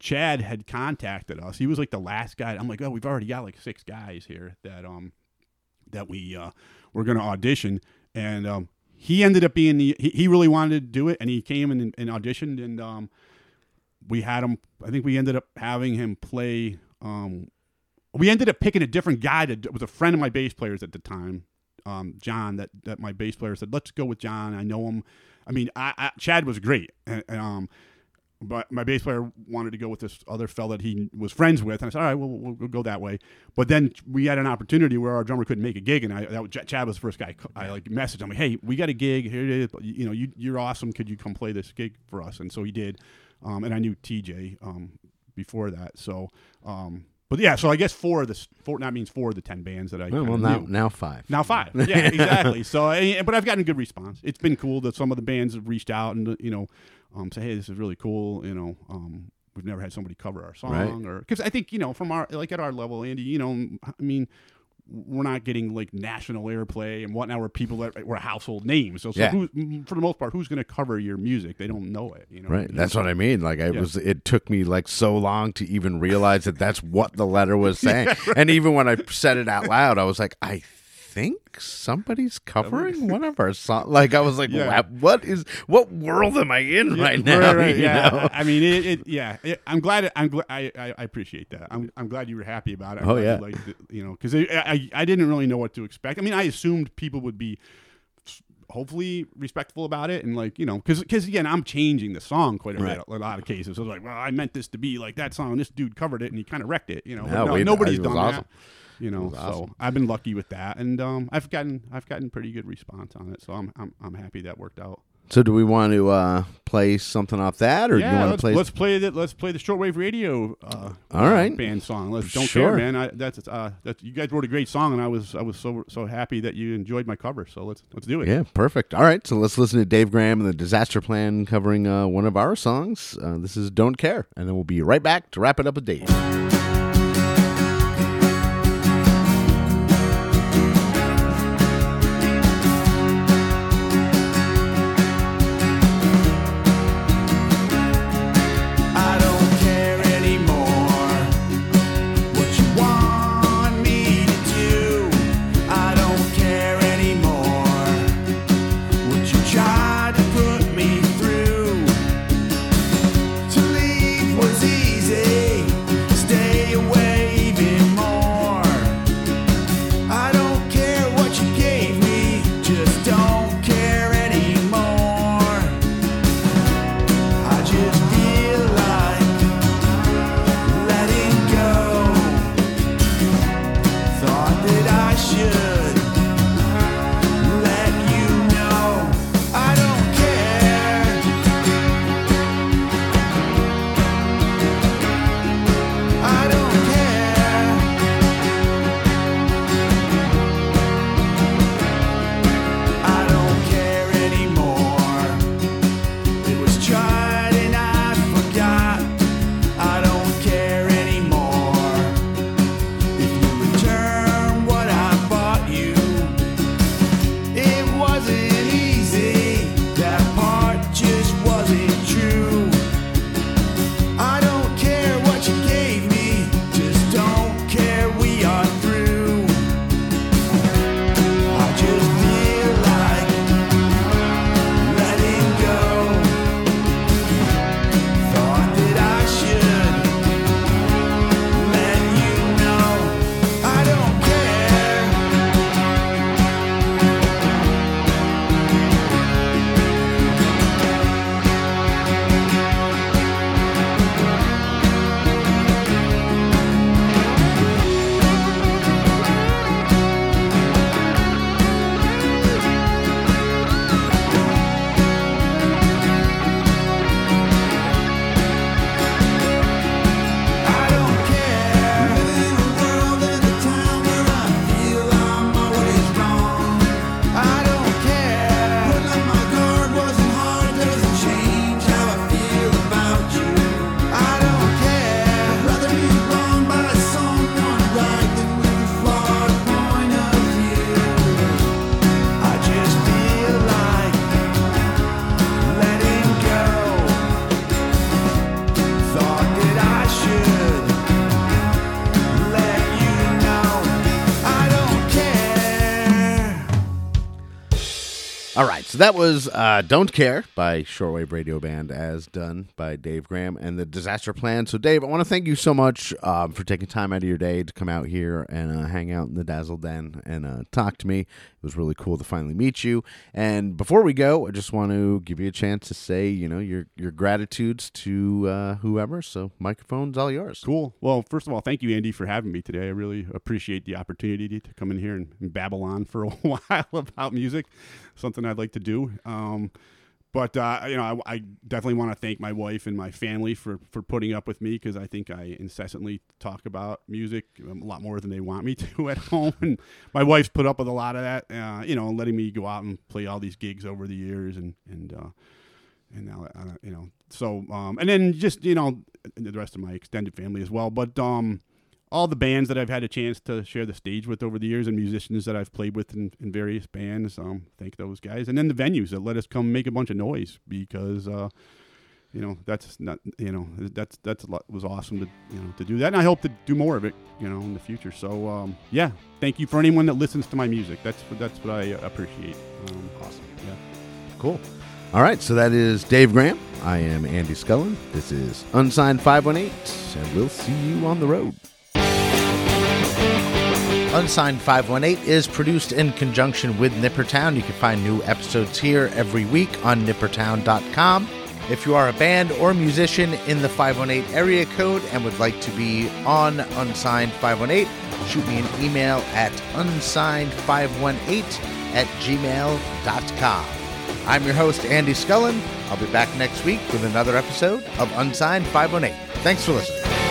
Chad had contacted us. He was like the last guy. I'm like, oh, we've already got like six guys here that um that we uh were gonna audition, and um he ended up being the he, he really wanted to do it, and he came and, and auditioned, and um we had him. I think we ended up having him play. Um, we ended up picking a different guy that was a friend of my bass players at the time, um, John. That that my bass player said, let's go with John. I know him. I mean, I, I, Chad was great, and, and, um, but my bass player wanted to go with this other fella that he was friends with, and I said, all right, well, we'll, we'll go that way. But then we had an opportunity where our drummer couldn't make a gig, and I that was, Chad was the first guy. I like messaged him, like, hey, we got a gig here. It is. You know, you, you're awesome. Could you come play this gig for us? And so he did. Um, and I knew TJ um, before that, so. Um, but yeah, so I guess four of the four that means four of the ten bands that I Well, well, now knew. now five. Now five. (laughs) Yeah, exactly. so, but I've gotten a good response. It's been cool that some of the bands have reached out and you know, um, say, hey, this is really cool. You know, um, we've never had somebody cover our song, Right. or because I think you know, from our like at our level, Andy, you know, I mean. We're not getting like national airplay and whatnot, where people that were household names. So, so Yeah. who, for the most part, who's going to cover your music? They don't know it. You know, Right. That's what I mean. Like I Yeah. was it took me like so long to even realize that that's what the letter was (laughs) saying. And even when I said it out loud, I was like, I think somebody's covering (laughs) one of our songs. Like I was like, Yeah. "Wow, what is what world am I in right now? (laughs) Right, right, yeah. know? I mean, it, it yeah. It, I'm glad. I'm glad. I, I, appreciate that. I'm, I'm glad you were happy about it. I'm Oh, yeah. liked it, you know, because I, I, I didn't really know what to expect. I mean, I assumed people would be hopefully respectful about it and like you know because because again i'm changing the song quite a Right. bit a lot of cases i was like well i meant this to be like that song this dude covered it and he kind of wrecked it you know No, nobody's done awesome. that you know so awesome. i've been lucky with that and um i've gotten i've gotten pretty good response on it so i'm i'm, I'm happy that worked out So do we want to uh, play something off that, or do you want to play? let's play the let's play the shortwave radio. Uh, All right. band song. Let's don't Sure. care, man. I, that's uh, that's you guys wrote a great song, and I was I was so so happy that you enjoyed my cover. So let's let's do it. Yeah, perfect. All right, so let's listen to Dave Graham and the Disaster Plan covering uh, one of our songs. Uh, this is "Don't Care," and then we'll be right back to wrap it up with Dave. So that was uh, "Don't Care" by Shortwave Radio Band, as done by Dave Graham and the Disaster Plan. So, Dave, I want to thank you so much um, for taking time out of your day to come out here and uh, hang out in the Dazzle Den and uh, talk to me. It was really cool to finally meet you. And before we go, I just want to give you a chance to say, you know, your your gratitudes to uh, whoever. So, microphone's all yours. Cool. Well, first of all, thank you, Andy, for having me today. I really appreciate the opportunity to come in here and, and babble on for a (laughs) while about music, something I'd like to do. Um, but uh, you know, I, I definitely want to thank my wife and my family for for putting up with me because I think I incessantly talk about music um, a lot more than they want me (laughs) to at home, and my wife's put up with a lot of that. Uh, you know, letting me go out and play all these gigs over the years, and and uh, and now uh, you know, so um, and then just you know, the rest of my extended family as well. But um, all the bands that I've had a chance to share the stage with over the years and musicians that I've played with in, in various bands. Um, thank those guys. And then the venues that let us come make a bunch of noise because, uh, you know, that's not, you know, that's, that's a lot, was awesome to, you know, to do that. And I hope to do more of it, you know, in the future. So, um, yeah, thank you for anyone that listens to my music. That's, that's what I appreciate. Um, awesome. Yeah. Cool. All right, so that is Dave Graham. I am Andy Scullin. This is Unsigned 518, and we'll see you on the road. Unsigned 518 is produced in conjunction with Nippertown. You can find new episodes here every week on nippertown.com. If you are a band or musician in the 518 area code and would like to be on Unsigned 518, shoot me an email at unsigned518 at gmail.com. I'm your host, Andy Scullin. I'll be back next week with another episode of Unsigned 518. Thanks for listening.